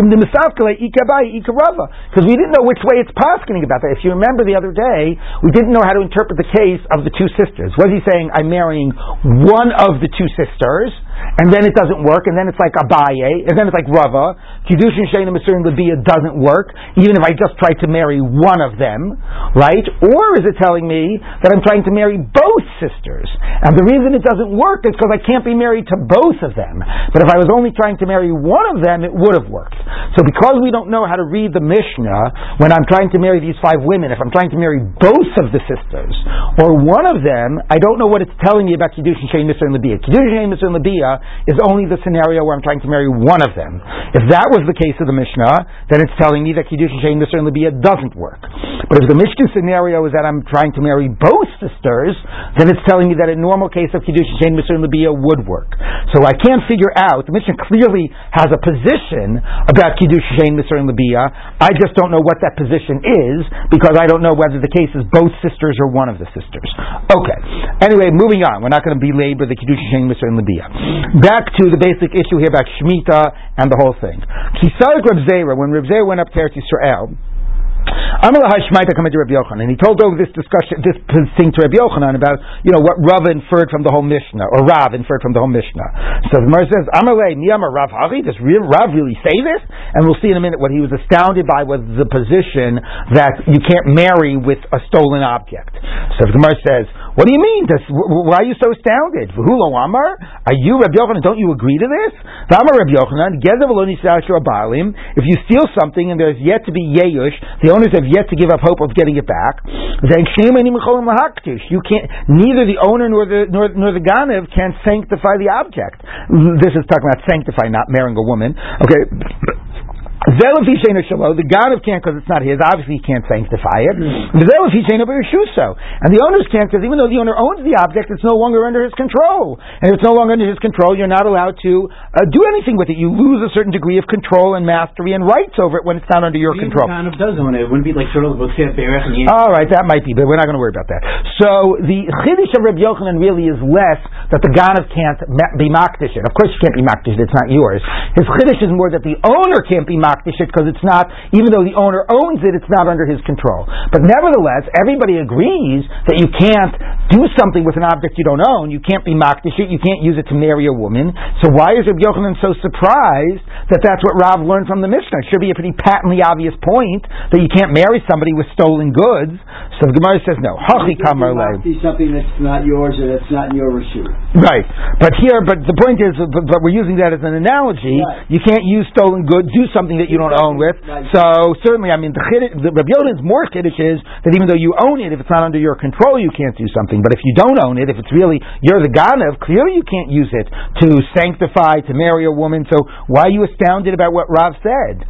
we didn't know which way it's poskening about that. If you remember the other day, we didn't know how to interpret the case of the two sisters. Was he saying, I'm marrying one of the two sisters, and then it doesn't work, and then it's like Abaye, and then it's like Rava. Kiddushin Shayna Masurim Labia doesn't work, even if I just try to marry one of them, right? Or is it telling me that I'm trying to marry both sisters? And the reason it doesn't work is because I can't be married to both of them. But if I was only trying to marry one of them, it would have worked. So because we don't know how to read the Mishnah, when I'm trying to marry these five women, if I'm trying to marry both of the sisters, or one of them, I don't know what it's telling me about Kiddushin Shayna Masurim Labia. Kiddushin Shayna Masurim Labia is only the scenario where I'm trying to marry one of them. If that was the case of the Mishnah, then it's telling me that Kiddushin Shein Misurin Labia doesn't work. But if the Mishnah scenario is that I'm trying to marry both sisters, then it's telling me that a normal case of Kiddushin Shein Misurin Labia would work. So I can't figure out, the Mishnah clearly has a position about Kiddushin Shein Misurin Labia. I just don't know what that position is because I don't know whether the case is both sisters or one of the sisters. Okay. Anyway, moving on. We're not going to belabor the Kiddushin Shein Misurin Labia. Back to the basic issue here about Shemitah and the whole thing. Kisarik Reb Zera, when Reb Zera went up to Eretz Yisrael, Amar Hashmaita come to Rabbi Yochanan, and he told over this discussion, this thing to Rabbi Yochanan about, you know, what Rav inferred from the whole Mishnah, or Rav inferred from the whole Mishnah. So the Gemara says, Amalei, Niyamar Rav Havi, does Rav really say this? And we'll see in a minute what he was astounded by was the position that you can't marry with a stolen object. So the Gemara says, what do you mean? Why are you so astounded? Amar, are you Rabbi Yochanan, don't you agree to this? Rabbi Yochanan, if you steal something and there's yet to be Yeyush, the owners have yet to give up hope of getting it back, then you can't. Neither the owner nor the nor, nor the ganev can sanctify the object. This is talking about sanctify, not marrying a woman. Okay. The Ganav can't because it's not his. Obviously, he can't sanctify it. And the owners can't because even though the owner owns the object, it's no longer under his control. And if it's no longer under his control, you're not allowed to uh, do anything with it. You lose a certain degree of control and mastery and rights over it when it's not under your control. Kind of does own it. It wouldn't be like sort of All right, that might be, but we're not going to worry about that. So the chiddush of Rabbi Yochanan really is less that the Ganav can't be makdish Of course, you can't be makdish It's not yours. His chiddush is more that the owner can't be makdish because it's not, even though the owner owns it, it's not under his control. But nevertheless, everybody agrees that you can't do something with an object you don't own. You can't be makdish it. You can't use it to marry a woman. So why is Rabbi Yochanan so surprised that that's what Rav learned from the Mishnah? It should be a pretty patently obvious point that you can't marry somebody with stolen goods. So the Gemara says no. Hachi Something that's not yours or that's not in your reshut. Right. But here, but the point is, but, but we're using that as an analogy. Right. You can't use stolen goods, do something that you don't own with. So certainly, I mean, the, chiddush, the Rabbi Yochanan's more chiddush is that even though you own it, if it's not under your control, you can't do something. But if you don't own it, if it's really you're the ganav, clearly you can't use it to sanctify, to marry a woman. So why are you astounded about what Rav said?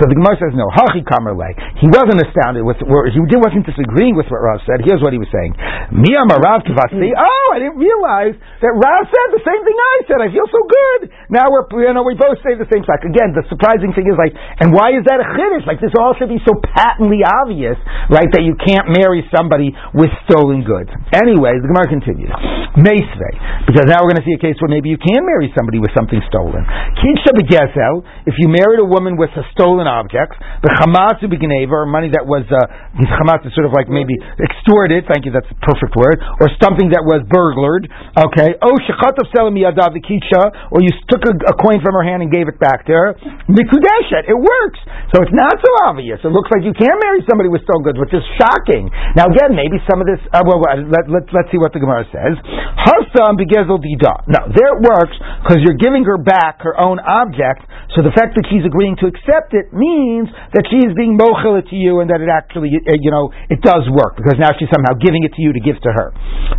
So the Gemara says no. Hachi kamerle. He wasn't astounded with. He wasn't disagreeing with what Rav said. Here's what he was saying. Miyam Rav kivasi. Mm. Oh, I didn't realize that Rav said the same thing I said. I feel so good. Now we're you know we both say the same thing. Again, the surprising thing is like And why is that a chiddush? Like this all should be so patently obvious, right? That you can't marry somebody with stolen goods. Anyway, the Gemara continues. Meisvei, because now we're going to see a case where maybe you can marry somebody with something stolen. Kinsha begezel, if you married a woman with a stolen object, the begineva, or money that was uh, chamatz is sort of like maybe extorted. Thank you, that's the perfect word, or something that was burglared. Okay. Oh, shechatav selam yadav or you took a, a coin from her hand and gave it back to her. Mikudeshet, it works. So it's not so obvious. It looks like you can marry somebody with stolen goods, which is shocking. Now again, maybe some of this. Uh, well, let, let, let's see what the Gemara says. Hasam begezel dida. No, there it works because you're giving her back her own object. So the fact that she's agreeing to accept it means that she is being mochel to you, and that it actually, uh, you know, it does work because now she's somehow giving it to you to give to her.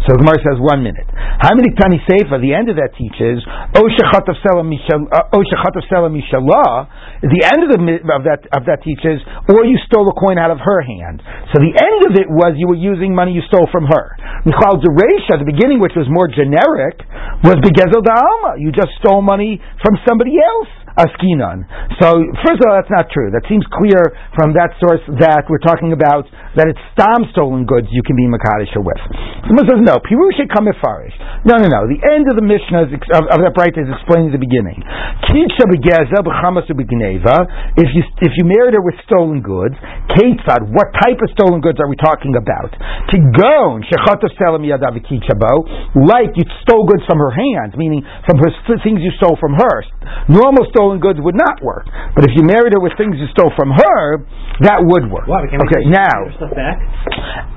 So Gemara says one minute. How many tani sefer? The end of that teaches Oshachat of Sela Mishalah, the end of, the, of, that, of that teaches, or you stole a coin out of her hand. So the end of it was you were using money you stole from her. Michal Deresha, the beginning, which was more generic, was Begezel Da'alma. You just stole money from somebody else askinan. So first of all, that's not true. That seems clear from that source that we're talking about that it's stam stolen goods you can be makadisha with. Someone says no. Pirusha kamifarish. No, no, no. The end of the Mishnah is, of, of that breita is explaining the beginning. If you if you married her with stolen goods, ketzad. What type of stolen goods are we talking about? Tigon shechatav selam Like you stole goods from her hands, meaning from her things you stole from her. Normal stolen stolen goods would not work. But if you married her with things you stole from her, that would work. okay, now,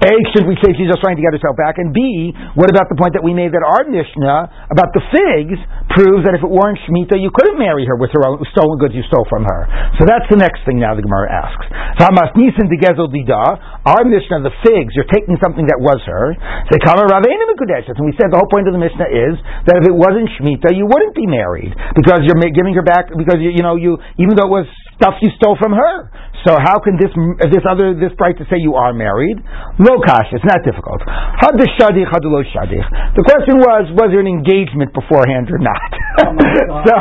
A, should we say she's just trying to get herself back? And B, what about the point that we made that our Mishnah about the figs proves that if it weren't Shemitah, you couldn't marry her with her own stolen goods you stole from her. So that's the next thing now the Gemara asks. Our Mishnah, the figs, you're taking something that was her. Say, And we said the whole point of the Mishnah is that if it wasn't Shemitah, you wouldn't be married because you're giving her back because you, you know you even though it was stuff you stole from her. So how can this this other this breita to say you are married? No kash, it's not difficult. Had the shadich, had lo shadich. The question was, was there an engagement beforehand or not? Oh so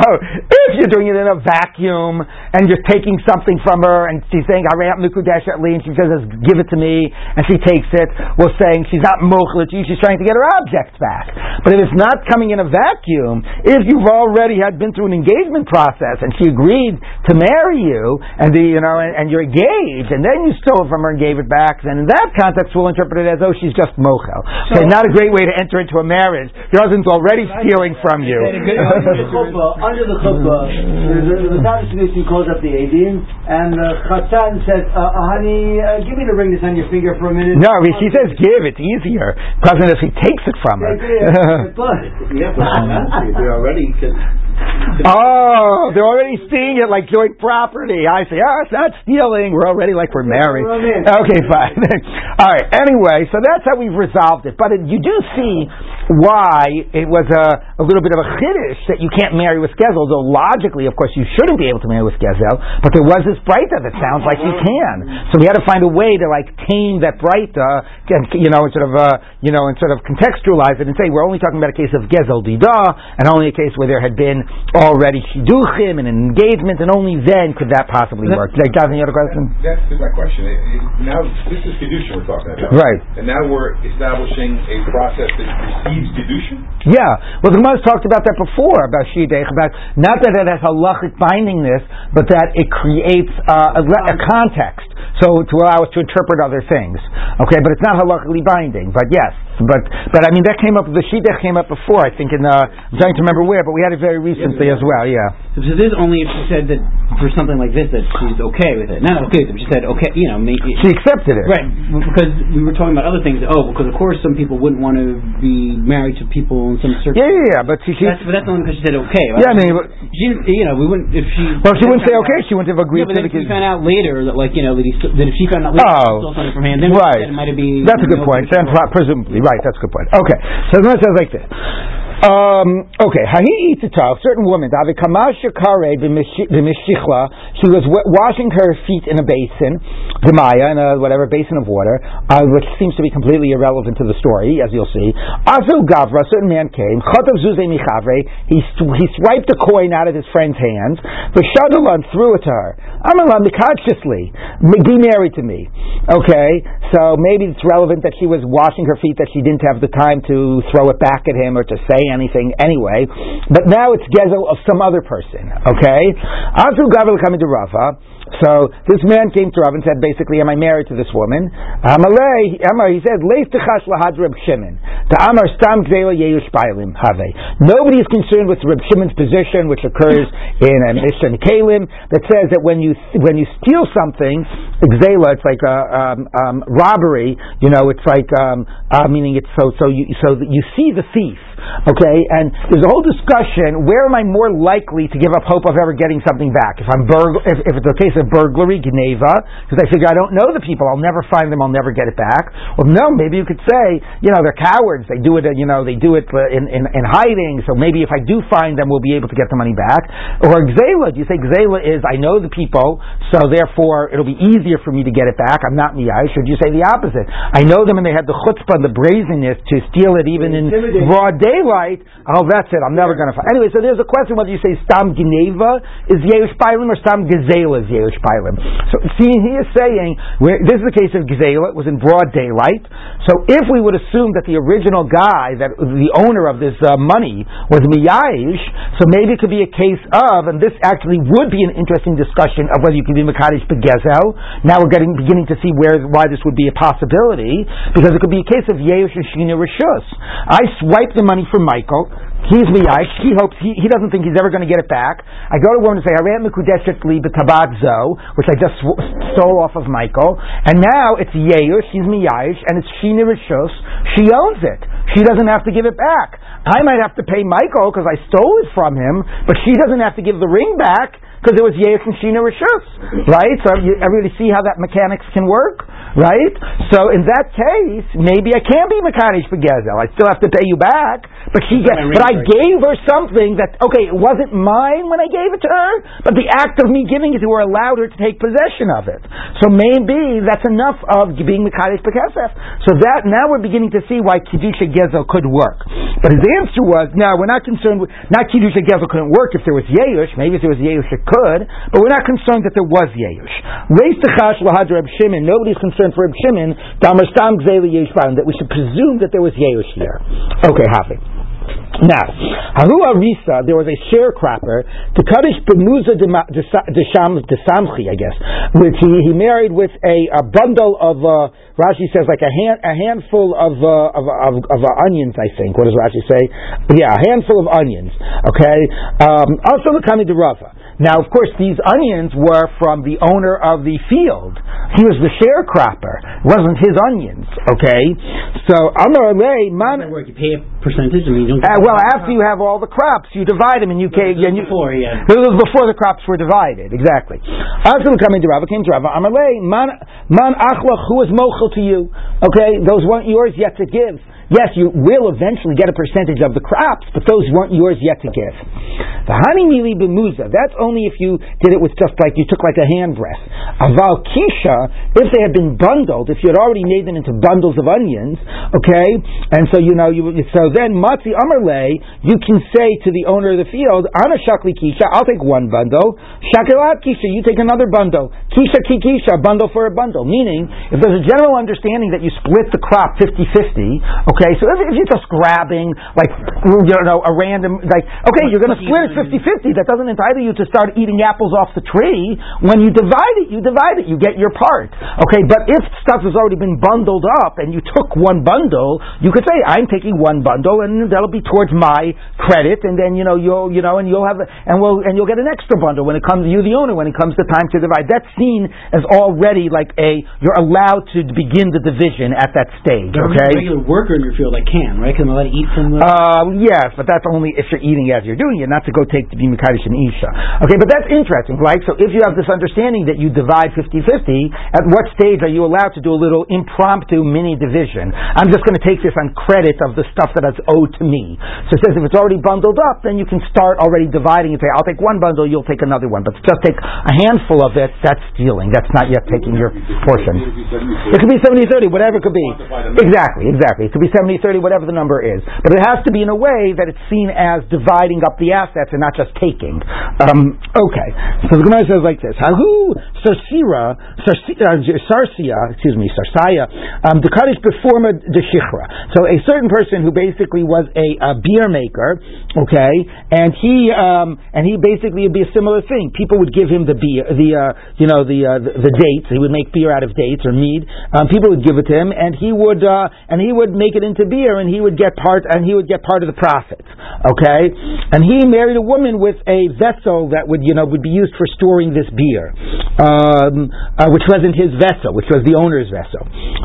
if you're doing it in a vacuum and you're taking something from her and she's saying I Harayat Mikudesh at and she says give it to me and she takes it, we're saying she's not mochlet she's trying to get her object back. But if it's not coming in a vacuum, if you've already had been through an engagement process and she agreed to marry you and the you know and, and you're engaged, and then you stole it from her and gave it back, then in that context we'll interpret it as, oh, she's just mochel. So, okay, not a great way to enter into a marriage. Your husband's already stealing from you. under the chuppah, the Tavis calls up the Adim, and the Chatan says, uh, honey, uh, give me the ring that's on your finger for a minute. No, she says give, it's easier. Cousin, if he takes it from her. Yeah, but they're already, Oh, they're already seeing it like joint property. I say, oh, it's not stealing. We're already like we're married. Okay, fine. All right. Anyway, so that's how we've resolved it. But it, you do see why it was a, a little bit of a chiddush that you can't marry with Gezel, though logically, of course, you shouldn't be able to marry with Gezel, but there was this Breita that sounds like you can. So we had to find a way to like tame that Breita, and, you know, and sort of, uh, you know, and sort of contextualize it and say we're only talking about a case of Gezel Dida, and only a case where there had been already Shiduchim and an engagement, and only then could that possibly work. Like, Jonathan, you had a question? That's my question. Now, this is Kedushin we're talking about. Right. And now we're establishing a process that precedes Kedushin? Yeah. Well, the Gemara talked about that before, about Shidech, about not that it has halachic bindingness, but that it creates uh, a, a, context, so to allow us to interpret other things. Okay, but it's not halachically binding. But yes, but but I mean that came up. The Shidech came up before, I think. In uh, I'm trying to remember where, but we had it very recently as well. Yeah. So this is only if she said that for something like this that she's okay with it. Not okay with it. She said okay. You know, maybe, she accepted it. Right, because we were talking about other things. Oh, because of course some people wouldn't want to be married to people in some certain. Yeah, yeah, yeah. But she. she that's, but that's only because she said okay. Right? Yeah, I mean, she, you know, we wouldn't if she. Well, she wouldn't say okay. She wouldn't have agreed yeah, to the. We found out later that like you know that, he, that if she found out later oh, stole something from him, then right. it might have been. That's a good point. Then presumably, right. That's a good point. Okay, so the says like this. Um, okay, Hahi Itzitah, a certain woman, Davikamasha Kare b'mishichla, she was washing her feet in a basin, the Maya, in a whatever basin of water, uh, which seems to be completely irrelevant to the story, as you'll see. Azu Gavra, a certain man came, Chotav Zuze Michavre, he, he swiped a coin out of his friend's hands, V'shadalan threw it to her. Amalan Mikachishly, be married to me. Okay, so maybe it's relevant that she was washing her feet, that she didn't have the time to throw it back at him or to say anything anyway. But now it's gezel of some other person. Okay, Azu Gavel coming to Rava. So this man came to Rav and said, basically, am I married to this woman? Amalei, Amar, he said, Leif lahad Reb Shimon. To Amar stam bailim have. Nobody is concerned with Reb Shimon's position, which occurs in a Mishnah Kalim, that says that when you when you steal something, gzela, it's like a um, um, robbery. You know, it's like um, uh, meaning it's so so you so that you see the thief. Okay, and there's a whole discussion: where am I more likely to give up hope of ever getting something back? If I'm burg- if, if it's a case of burglary, Geneva, because I figure I don't know the people, I'll never find them, I'll never get it back. Well, no, maybe you could say, you know, they're cowards. They do it, you know, they do it uh, in, in, in hiding. So maybe if I do find them, we'll be able to get the money back. Or Gzela, do you say Gzela is I know the people, so therefore it'll be easier for me to get it back. I'm not Miyash. Or do you say the opposite? I know them and they had the chutzpah and the brazenness to steal it even in broad day daylight, oh, that's it. I'm never going to find. Anyway, so there's a question whether you say Stam Geneva is Yeush Bailim or Stam Gezela is So, see, he is saying, this is the case of Gezela, it was in broad daylight. So, if we would assume that the original guy, that the owner of this uh, money, was Miyayish, so maybe it could be a case of, and this actually would be an interesting discussion of whether you can be Makadish Begezel. Now we're getting beginning to see where why this would be a possibility, because it could be a case of Yeush and Shina Rishus. I swipe the money from Michael. He's Miyash. He hopes he, he doesn't think he's ever going to get it back. I go to a woman and say, "Haram mekudeshet li zo," which I just stole off of Michael, and now it's Yeush. He's Miyash, and it's Shina Rishus. She owns it. She doesn't have to give it back. I might have to pay Michael because I stole it from him, but she doesn't have to give the ring back because it was Yeush and Shina Rishus, right? So you, really see how that mechanics can work, right? So in that case, maybe I can be Mekadesh Begezel. I still have to pay you back, but she gets, but I gave her something that, okay, it wasn't mine when I gave it to her, but the act of me giving it to her allowed her to take possession of it. So maybe that's enough of being Mekadesh Bekesef. So that, now we're beginning to see why Kiddusha Gezel could work. But his answer was, no, we're not concerned with, not Kiddusha Gezel couldn't work if there was Yeush, maybe if there was Yeush it could, but we're not concerned that there was Yeush. Reis Techash Lahad Reb Shimon, nobody's concerned for Reb Shimon, Damar Stam Gzeli Yehush that we should presume that there was Yeush here. Okay, happy. Now, Haru Arisa, there was a sharecropper, to Kaddish Bemuza de Samchi, I guess, which he, he married with a, a bundle of, uh, Rashi says like a, hand, a handful of, uh, of, of, of uh, onions, I think. What does Rashi say? Yeah, a handful of onions. Okay? Um, also, the coming to Rava. Now, of course, these onions were from the owner of the field. He was the sharecropper. It wasn't his onions, okay? So, Amar Alei, man. You pay a percentage? I mean, you don't uh, well, after you have all the crops, you divide them and you. And you, before, yeah. This was before the crops were divided, exactly. After coming to Rava, came to Rava, Amar Alei, man, man achlach, who is mochel to you? Okay, those weren't yours yet to give. Yes, you will eventually get a percentage of the crops, but those weren't yours yet to give. The honey mili bemuza, that's only if you did it with just like you took like a hand breath. Aval kisha, if they had been bundled, if you had already made them into bundles of onions, okay, and so you know you so then matzi amarle, you can say to the owner of the field, ana shakli kisha, I'll take one bundle. Shakilat kisha, you take another bundle. Kisha kikisha, bundle for a bundle. Meaning, if there's a general understanding that you split the crop 50-50, Okay, so if, if, you're just grabbing, like, you know, a random, like, okay, you're going to split it 50-50. That doesn't entitle you to start eating apples off the tree. When you divide it, you divide it. You get your part. Okay, but if stuff has already been bundled up and you took one bundle, you could say, I'm taking one bundle and that'll be towards my credit and then, you know, you'll, you know, and you'll have, and we'll, and you'll get an extra bundle when it comes, to you the owner, when it comes to time to divide. That's seen as already like a, you're allowed to begin the division at that stage. There's Okay. a regular worker in your field that can, right? I'm allowed to eat from the. Uh, yes, but that's only if you're eating as you're doing it, not to go take to be Mekadosh and Isha. Okay, but that's interesting, right? So if you have this understanding that you divide 50-50, at what stage are you allowed to do a little impromptu mini division? I'm just going to take this on credit of the stuff that is owed to me. So it says if it's already bundled up, then you can start already dividing and say, I'll take one bundle, you'll take another one. But just take a handful of it, that's stealing. That's not yet taking your portion. It could be 70-30, whatever it could be. Exactly, exactly. It could be 70-30, whatever the number is. But it has to be in a way that it's seen as dividing up the assets and not just taking. Um, okay. So the Gemara says like this. Hahu Sarsira, Sarsia, Sarsia, excuse me, Sarsaya, um, the Kaddish Beforma de Shichra. So a certain person who basically was a, a beer maker, okay, and he, um, and he basically would be a similar thing. People would give him the beer, the, uh, you know, the, uh, the, the dates. He would make beer out of dates or mead. Um, people would give it to him, and he would, uh, and he would make it into beer, and he would get part, and he would get part of the profits. Okay, and he married a woman with a vessel that would, you know, would be used for storing this beer, um, uh, which wasn't his vessel, which was the owner's vessel.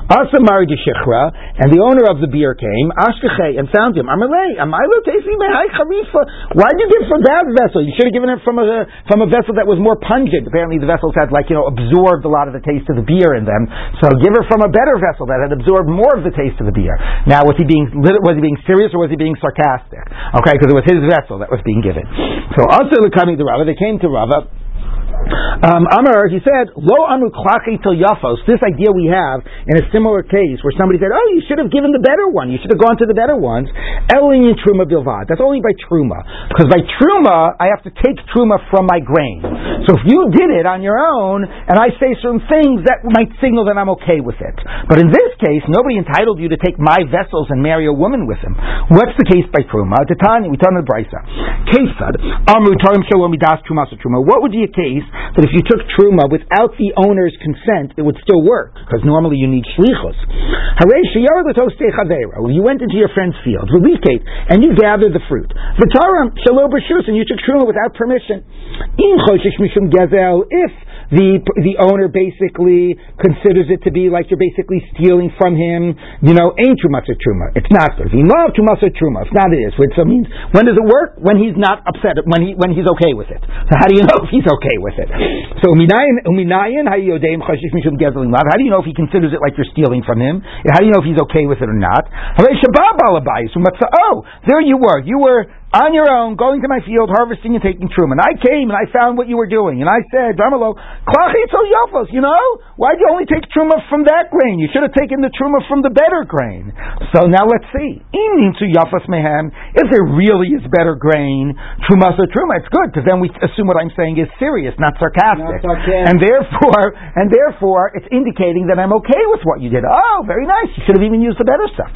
Also married a Shechra, and the owner of the beer came, Ashkeche, and found him. Amalei, Amilo Tesi Mehai Charifa. Why did you give from that vessel? You should have given it from a from a vessel that was more pungent. Apparently, the vessels had like you know absorbed a lot of the taste of the beer in them. So give her from a better vessel that had absorbed more of the taste of the beer. Now, was he being was he being serious or was he being sarcastic? Okay, because it was his vessel that was being given. So also coming to Rava, they came to Rava. Um, Amar, he said, Lo amru till yafos. This idea we have in a similar case where somebody said, Oh, you should have given the better one. You should have gone to the better ones. Elin truma bilvad. That's only by truma. Because by truma, I have to take truma from my grain. So if you did it on your own, and I say certain things, that might signal that I'm okay with it. But in this case, nobody entitled you to take my vessels and marry a woman with him. What's the case by truma? Titani, we in the brisa. Kesad, amru tarim shalom midas truma truma. What would be a case that if you took truma without the owner's consent, it would still work because normally you need shlichus. You went into your friend's field, and you gathered the fruit. V'taram shalo b'shus, and you took truma without permission. If the the owner basically considers it to be like you're basically stealing from him, you know, ain't too much truma truma. It's not good. If you love truma truma, if not it is. So means when does it work? When he's not upset. When he when he's okay with it. So how do you know if he's okay with it? So uminayin uminayin how do you know if he considers it like you're stealing from him? How do you know if he's okay with it or not? Oh, there you were. You were on your own, going to my field, harvesting and taking truma. And I came and I found what you were doing. And I said, Darmalo, yofos, you know? Why'd you only take truma from that grain? You should have taken the truma from the better grain. So now let's see. Into yofos mehem, if there really is better grain, truma or truma, it's good, because then we assume what I'm saying is serious, not sarcastic. Not sarcastic. And therefore, and therefore, it's indicating that I'm okay with what you did. Oh, very nice. You should have even used the better stuff.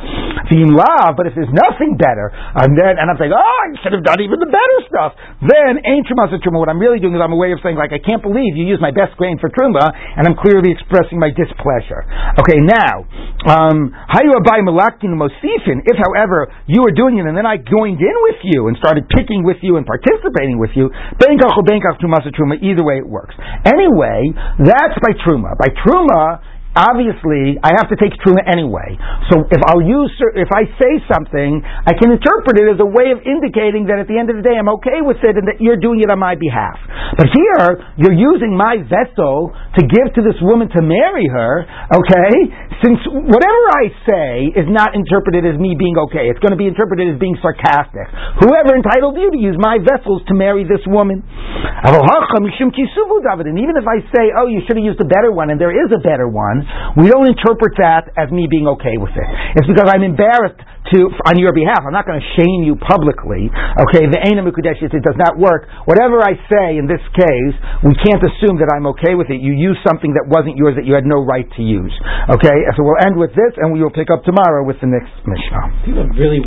love, but if there's nothing better, and then, and I'm saying, oh, I should have done even the better stuff. Then ain't truma truma. What I'm really doing is I'm a way of saying like I can't believe you use my best grain for truma, and I'm clearly expressing my displeasure. Okay, now um, hayu abai malakin mosifin. If, however, you were doing it and then I joined in with you and started picking with you and participating with you, benkach or benkach truma truma. Either way, it works. Anyway, that's by truma. By truma obviously I have to take truma anyway. So if I'll use, if I say something, I can interpret it as a way of indicating that at the end of the day I'm okay with it and that you're doing it on my behalf. But here, you're using my vessel to give to this woman to marry her, okay? Since whatever I say is not interpreted as me being okay, it's going to be interpreted as being sarcastic. Whoever entitled you to use my vessels to marry this woman? And even if I say, oh, you should have used a better one, and there is a better one, we don't interpret that as me being okay with it. It's because I'm embarrassed to on your behalf. I'm not going to shame you publicly. Okay, the Aina Mikudesh it does not work. Whatever I say in this case, we can't assume that I'm okay with it. You used something that wasn't yours that you had no right to use. Okay, so we'll end with this, and we will pick up tomorrow with the next Mishnah. Really